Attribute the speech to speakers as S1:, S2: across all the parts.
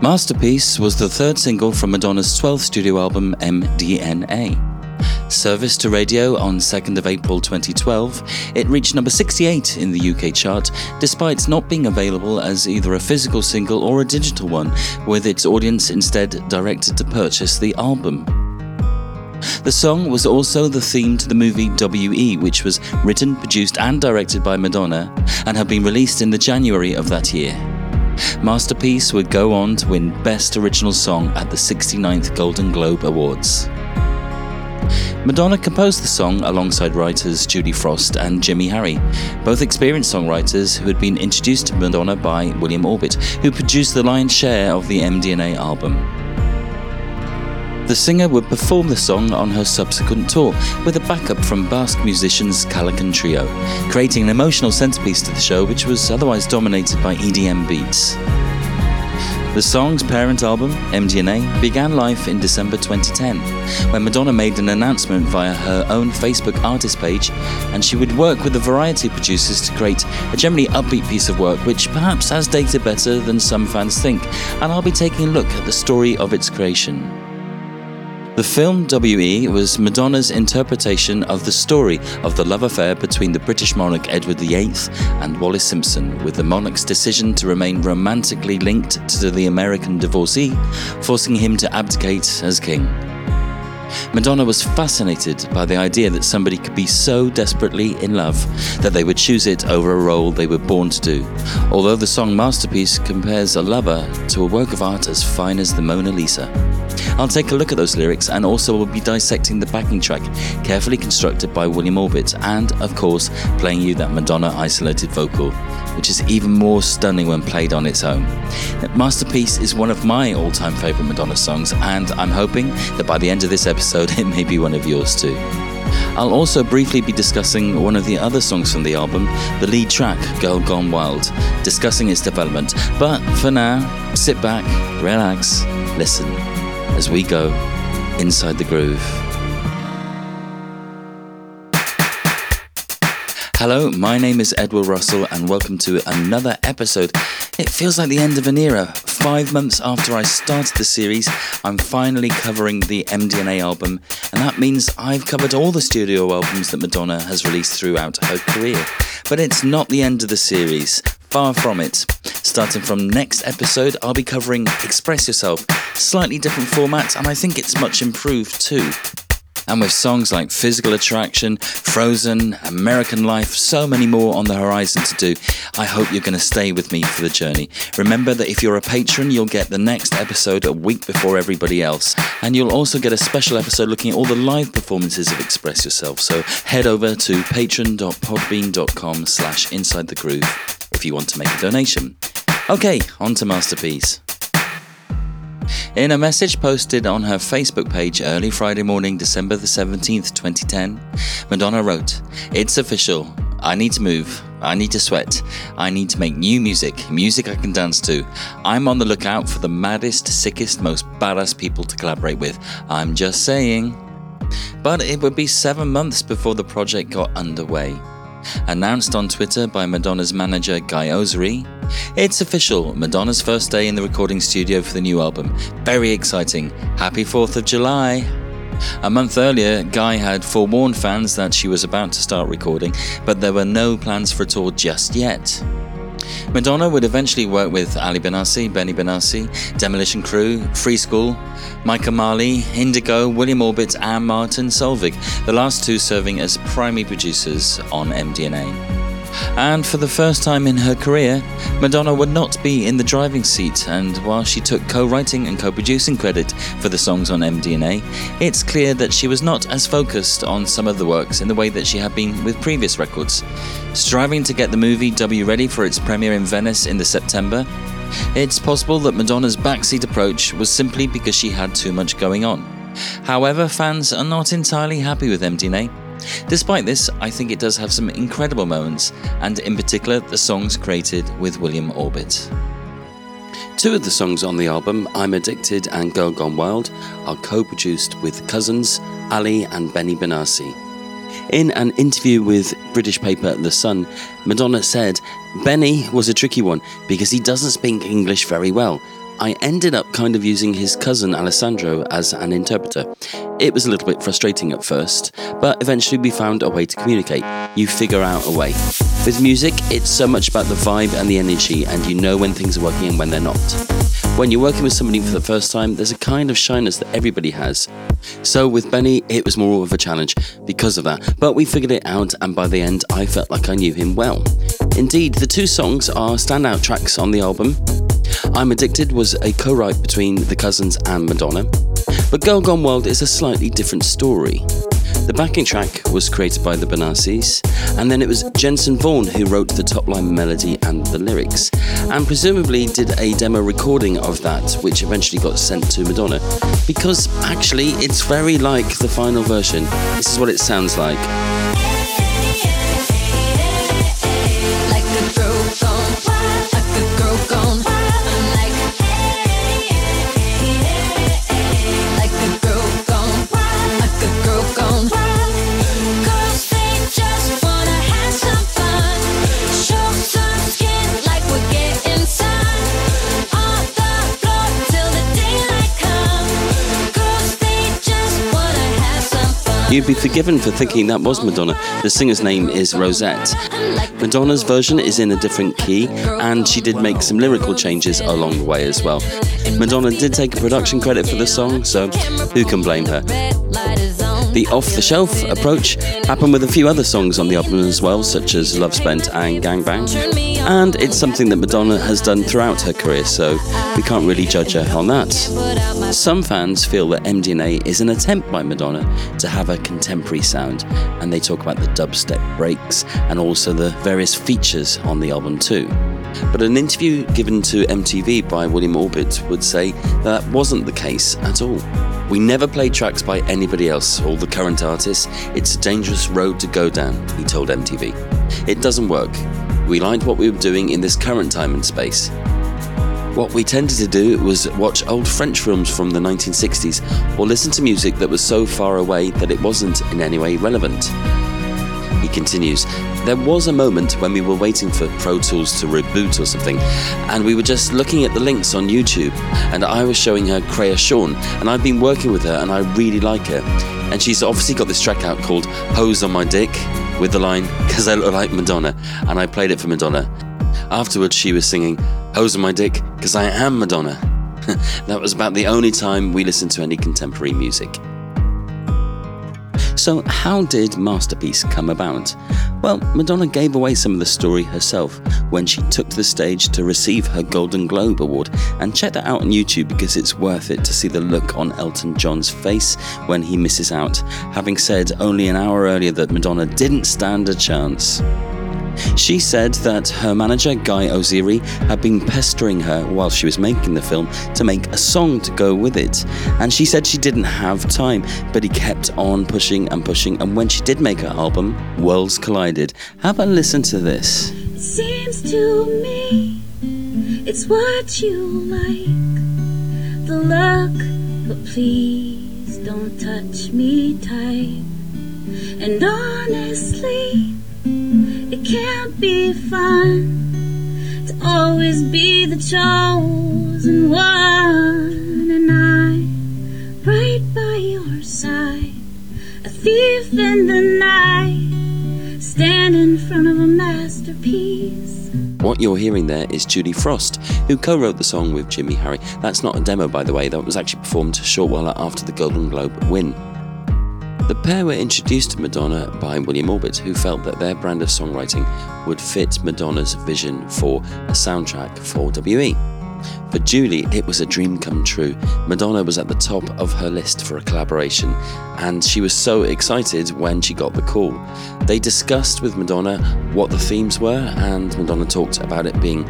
S1: Masterpiece was the third single from Madonna's 12th studio album MDNA. Service to radio on 2nd of April 2012, it reached number 68 in the UK chart, despite not being available as either a physical single or a digital one, with its audience instead directed to purchase the album. The song was also the theme to the movie WE, which was written, produced, and directed by Madonna and had been released in the January of that year. Masterpiece would go on to win Best Original Song at the 69th Golden Globe Awards. Madonna composed the song alongside writers Julie Frost and Jimmy Harry, both experienced songwriters who had been introduced to Madonna by William Orbit, who produced the lion's share of the MDNA album. The singer would perform the song on her subsequent tour with a backup from Basque musicians Kalakan Trio, creating an emotional centerpiece to the show which was otherwise dominated by EDM beats. The song's parent album, MDNA, began life in December 2010, when Madonna made an announcement via her own Facebook artist page, and she would work with a variety of producers to create a generally upbeat piece of work which perhaps has dated better than some fans think, and I'll be taking a look at the story of its creation. The film WE was Madonna's interpretation of the story of the love affair between the British monarch Edward VIII and Wallis Simpson, with the monarch's decision to remain romantically linked to the American divorcee, forcing him to abdicate as king. Madonna was fascinated by the idea that somebody could be so desperately in love that they would choose it over a role they were born to do. Although the song Masterpiece compares a lover to a work of art as fine as the Mona Lisa. I'll take a look at those lyrics and also will be dissecting the backing track, carefully constructed by William Orbit, and, of course, playing you that Madonna isolated vocal, which is even more stunning when played on its own. Masterpiece is one of my all time favourite Madonna songs, and I'm hoping that by the end of this episode, it may be one of yours too. I'll also briefly be discussing one of the other songs from the album, the lead track, Girl Gone Wild, discussing its development. But for now, sit back, relax, listen as we go inside the groove. Hello, my name is Edward Russell, and welcome to another episode. It feels like the end of an era. Five months after I started the series, I'm finally covering the MDNA album, and that means I've covered all the studio albums that Madonna has released throughout her career. But it's not the end of the series. Far from it. Starting from next episode, I'll be covering Express Yourself, slightly different format, and I think it's much improved too. And with songs like Physical Attraction, Frozen, American Life, so many more on the horizon to do, I hope you're going to stay with me for the journey. Remember that if you're a patron, you'll get the next episode a week before everybody else. And you'll also get a special episode looking at all the live performances of Express Yourself. So head over to patron.podbean.com slash inside the groove if you want to make a donation. Okay, on to Masterpiece. In a message posted on her Facebook page early Friday morning, December the 17th, 2010, Madonna wrote, It's official. I need to move. I need to sweat. I need to make new music, music I can dance to. I'm on the lookout for the maddest, sickest, most badass people to collaborate with. I'm just saying. But it would be seven months before the project got underway. Announced on Twitter by Madonna's manager Guy Oseary, it's official Madonna's first day in the recording studio for the new album. Very exciting. Happy 4th of July! A month earlier, Guy had forewarned fans that she was about to start recording, but there were no plans for a tour just yet. Madonna would eventually work with Alle Benassi, Benny Benassi, Demolition Crew, Free School, Michael Malih, Indiigo, William Orbit, and Martin Solveig, the last two serving as primary producers on MDNA. And for the first time in her career, Madonna would not be in the driving seat, and while she took co writing and co producing credit for the songs on MDNA, it's clear that she was not as focused on some of the works in the way that she had been with previous records. Striving to get the movie W ready for its premiere in Venice in the September, it's possible that Madonna's backseat approach was simply because she had too much going on. However, fans are not entirely happy with MDNA. Despite this, I think it does have some incredible moments, and in particular, the songs created with William Orbit. Two of the songs on the album, I'm Addicted and Girl Gone Wild, are co produced with cousins Alle and Benny Benassi. In an interview with British paper The Sun, Madonna said, Benny was a tricky one because he doesn't speak English very well. I ended up kind of using his cousin Alessandro as an interpreter. It was a little bit frustrating at first, but eventually we found a way to communicate. You figure out a way. With music, it's so much about the vibe and the energy, and you know when things are working and when they're not. When you're working with somebody for the first time, there's a kind of shyness that everybody has. So with Benny, it was more of a challenge because of that, but we figured it out, and by the end, I felt like I knew him well. Indeed, the two songs are standout tracks on the album. I'm Addicted was a co write between the cousins and Madonna, but Girl Gone Wild is a slightly different story. The backing track was created by the Benassis, and then it was Jenson Vaughan who wrote the top line melody and the lyrics, and presumably did a demo recording of that, which eventually got sent to Madonna. Because actually, it's very like the final version. This is what it sounds like. You'd be forgiven for thinking that was Madonna. The singer's name is Rosette. Madonna's version is in a different key, and she did make some lyrical changes along the way as well. Madonna did take a production credit for the song, so who can blame her? The off the shelf approach happened with a few other songs on the album as well, such as Love Spent and Gang Bang. And it's something that Madonna has done throughout her career, so we can't really judge her on that. Some fans feel that MDNA is an attempt by Madonna to have a contemporary sound, and they talk about the dubstep breaks and also the various features on the album too. But an interview given to MTV by William Orbit would say that wasn't the case at all. We never play tracks by anybody else, all the current artists. It's a dangerous road to go down, he told MTV. It doesn't work. We liked what we were doing in this current time and space. What we tended to do was watch old French films from the 1960s or listen to music that was so far away that it wasn't in any way relevant. He continues, There was a moment when we were waiting for Pro Tools to reboot or something, and we were just looking at the links on YouTube, and I was showing her Kreayshawn, and I've been working with her, and I really like her. And she's obviously got this track out called Hoes on My Dick, with the line, Because I look like Madonna, and I played it for Madonna. Afterwards, she was singing, Hoes on My Dick, because I am Madonna. that was about the only time we listened to any contemporary music. So, how did Masterpiece come about? Well, Madonna gave away some of the story herself when she took to the stage to receive her Golden Globe Award. And check that out on YouTube because it's worth it to see the look on Elton John's face when he misses out, having said only an hour earlier that Madonna didn't stand a chance. She said that her manager, Guy Oseary, had been pestering her while she was making the film to make a song to go with it. And she said she didn't have time, but he kept on pushing and pushing. And when she did make her album, worlds collided. Have a listen to this.
S2: It seems to me it's what you like. The look, but please don't touch me tight. And honestly, can't be fun to always be the chosen one, and I, right by your side, a thief in the night, stand in front of a masterpiece.
S1: What you're hearing there is Julie Frost, who co wrote the song with Jimmy Harry. That's not a demo, by the way, that was actually performed short while after the Golden Globe win. The pair were introduced to Madonna by William Orbit, who felt that their brand of songwriting would fit Madonna's vision for a soundtrack for WE. For Julie, it was a dream come true. Madonna was at the top of her list for a collaboration, and she was so excited when she got the call. They discussed with Madonna what the themes were, and Madonna talked about it being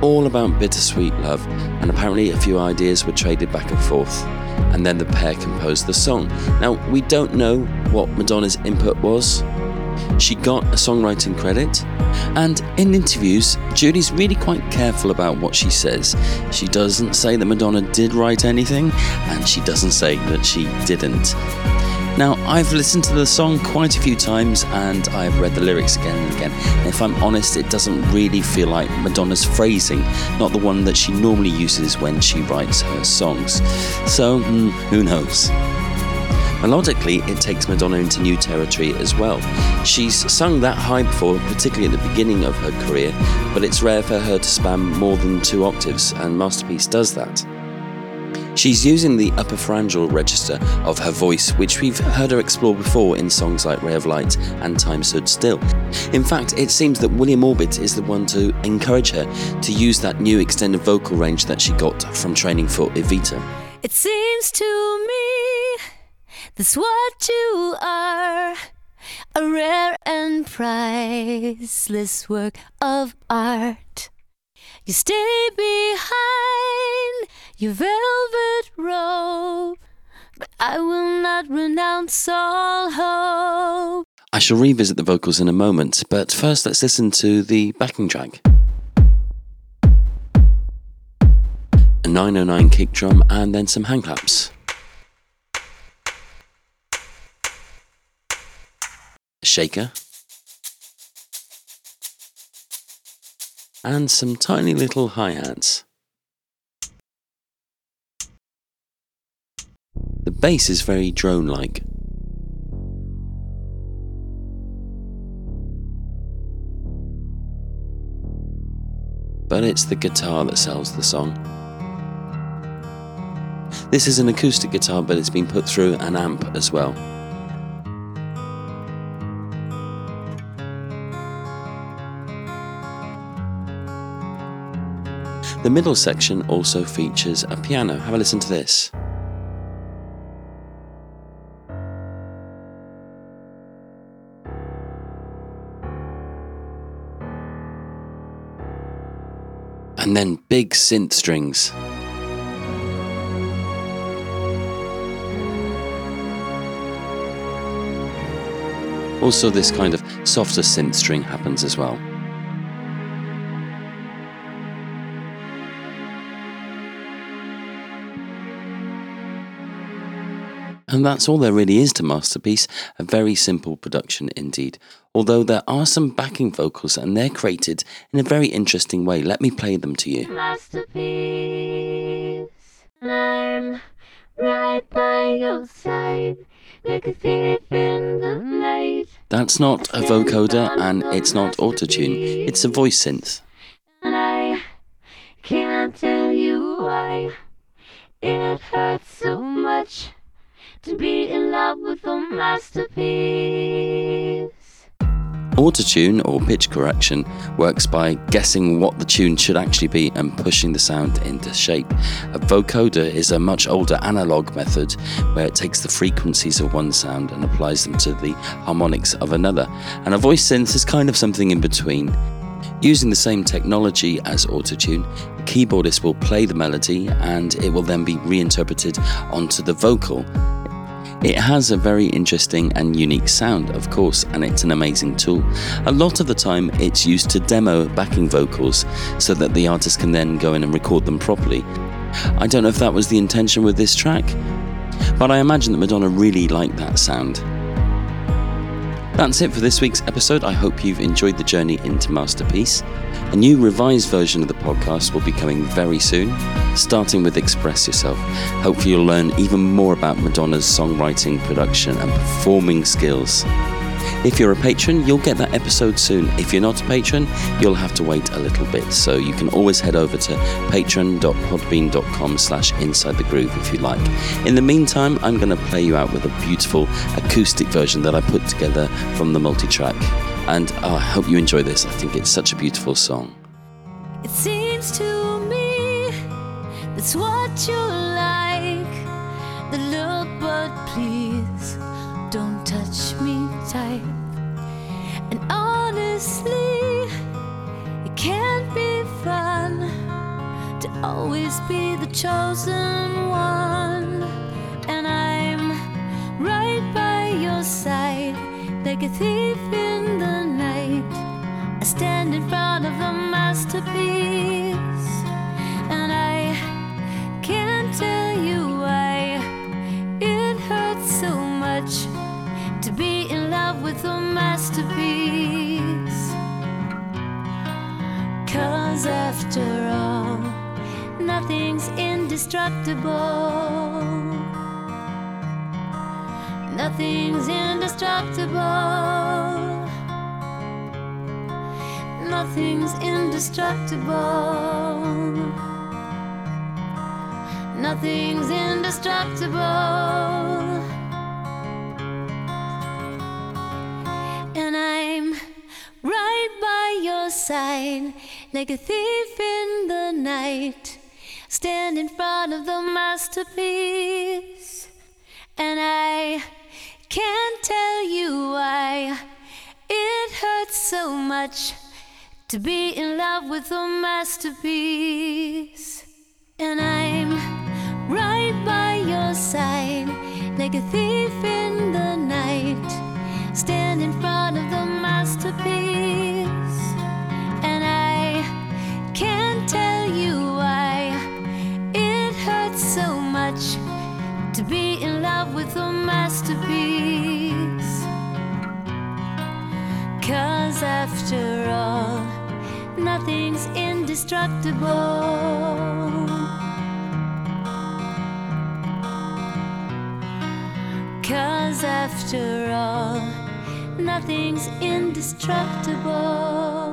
S1: all about bittersweet love, and apparently a few ideas were traded back and forth and then the pair composed the song. Now, we don't know what Madonna's input was. She got a songwriting credit, and in interviews, Julie's really quite careful about what she says. She doesn't say that Madonna did write anything, and she doesn't say that she didn't. Now, I've listened to the song quite a few times and I've read the lyrics again and again. And if I'm honest, it doesn't really feel like Madonna's phrasing, not the one that she normally uses when she writes her songs. So, mm, who knows? Melodically, it takes Madonna into new territory as well. She's sung that high before, particularly at the beginning of her career, but it's rare for her to span more than two octaves, and Masterpiece does that. She's using the upper pharyngeal register of her voice, which we've heard her explore before in songs like Ray of Light and Time Stood Still. In fact, it seems that William Orbit is the one to encourage her to use that new extended vocal range that she got from training for Evita.
S2: It seems to me that's what you are. A rare and priceless work of art. You stay behind your velvet robe, but I will not renounce all hope.
S1: I shall revisit the vocals in a moment, but first let's listen to the backing track. A 909 kick drum and then some hand claps. Shaker. And some tiny little hi hats. The bass is very drone like. But it's the guitar that sells the song. This is an acoustic guitar, but it's been put through an amp as well. The middle section also features a piano. Have a listen to this. And then big synth strings. Also, this kind of softer synth string happens as well. And that's all there really is to Masterpiece, a very simple production indeed. Although there are some backing vocals and they're created in a very interesting way. Let me play them to you.
S2: Masterpiece, I'm right by your side. Like a thief in the night.
S1: That's not a vocoder and it's not autotune, it's a voice synth.
S2: And I can't tell you why it hurts so much to be in love with a masterpiece.
S1: Autotune or pitch correction works by guessing what the tune should actually be and pushing the sound into shape. A vocoder is a much older analog method where it takes the frequencies of one sound and applies them to the harmonics of another. And a voice synth is kind of something in between. Using the same technology as autotune, the keyboardist will play the melody and it will then be reinterpreted onto the vocal it has a very interesting and unique sound, of course, and it's an amazing tool. A lot of the time, it's used to demo backing vocals so that the artist can then go in and record them properly. I don't know if that was the intention with this track, but I imagine that Madonna really liked that sound. That's it for this week's episode. I hope you've enjoyed the journey into Masterpiece. A new revised version of the podcast will be coming very soon, starting with Express Yourself. Hopefully, you'll learn even more about Madonna's songwriting, production, and performing skills. If you're a patron, you'll get that episode soon. If you're not a patron, you'll have to wait a little bit. So you can always head over to patron.podbean.com slash inside the groove if you like. In the meantime, I'm going to play you out with a beautiful acoustic version that I put together from the multi-track. And oh, I hope you enjoy this. I think it's such a beautiful song.
S2: It seems to me that's what you like. The look, but please don't touch me tight. And honestly, it can't be fun to always be the chosen one. And I'm right by your side, like a thief in the night. I stand in front of the masterpiece, with a masterpiece. Cause after all, nothing's indestructible. Nothing's indestructible. Nothing's indestructible. Nothing's indestructible. Your side, like a thief in the night, stand in front of the masterpiece. And I can't tell you why it hurts so much to be in love with a masterpiece. And I'm right by your side, like a thief in the night, stand in front of the masterpiece. Nothing's indestructible. Cause after all, nothing's indestructible.